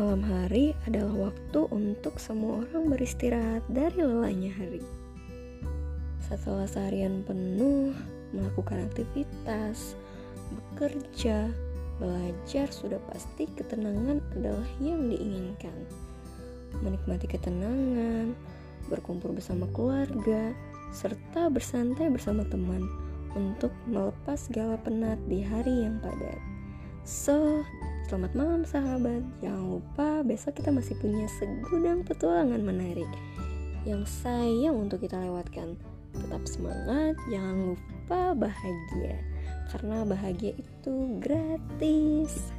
Malam hari adalah waktu untuk semua orang beristirahat dari lelahnya hari. Setelah seharian penuh melakukan aktivitas, bekerja, belajar, sudah pasti ketenangan adalah yang diinginkan. Menikmati ketenangan, berkumpul bersama keluarga, serta bersantai bersama teman untuk melepas segala penat di hari yang padat. So, Selamat malam sahabat. Jangan lupa besok kita masih punya segudang petualangan menarik yang sayang untuk kita lewatkan. Tetap semangat, jangan lupa bahagia. Karena bahagia itu gratis.